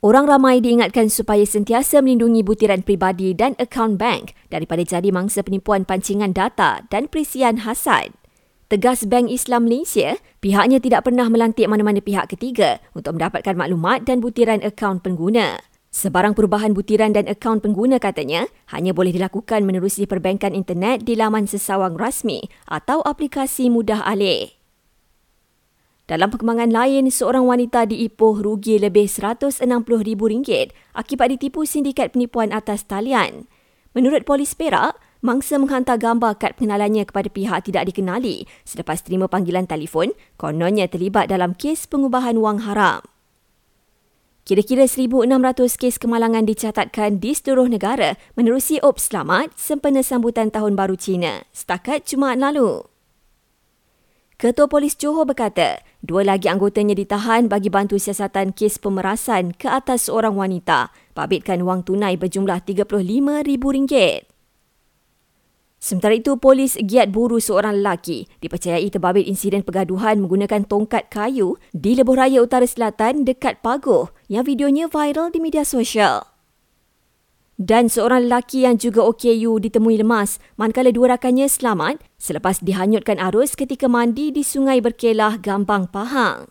Orang ramai diingatkan supaya sentiasa melindungi butiran pribadi dan akaun bank daripada jadi mangsa penipuan pancingan data dan perisian hasad. Tegas Bank Islam Malaysia, pihaknya tidak pernah melantik mana-mana pihak ketiga untuk mendapatkan maklumat dan butiran akaun pengguna. Sebarang perubahan butiran dan akaun pengguna katanya hanya boleh dilakukan menerusi perbankan internet di laman sesawang rasmi atau aplikasi mudah alih. Dalam perkembangan lain, seorang wanita di Ipoh rugi lebih RM160,000 akibat ditipu sindikat penipuan atas talian. Menurut polis Perak, mangsa menghantar gambar kad pengenalannya kepada pihak tidak dikenali selepas terima panggilan telefon kononnya terlibat dalam kes pengubahan wang haram. Kira-kira 1,600 kes kemalangan dicatatkan di seluruh negara menerusi OP Selamat sempena sambutan Tahun Baru Cina setakat Jumaat lalu. Ketua Polis Johor berkata, dua lagi anggotanya ditahan bagi bantu siasatan kes pemerasan ke atas seorang wanita, babitkan wang tunai berjumlah RM35,000. Sementara itu, polis giat buru seorang lelaki dipercayai terbabit insiden pergaduhan menggunakan tongkat kayu di Lebuh Raya Utara Selatan dekat Pagoh yang videonya viral di media sosial. Dan seorang lelaki yang juga OKU ditemui lemas manakala dua rakannya selamat selepas dihanyutkan arus ketika mandi di Sungai Berkelah, Gambang, Pahang.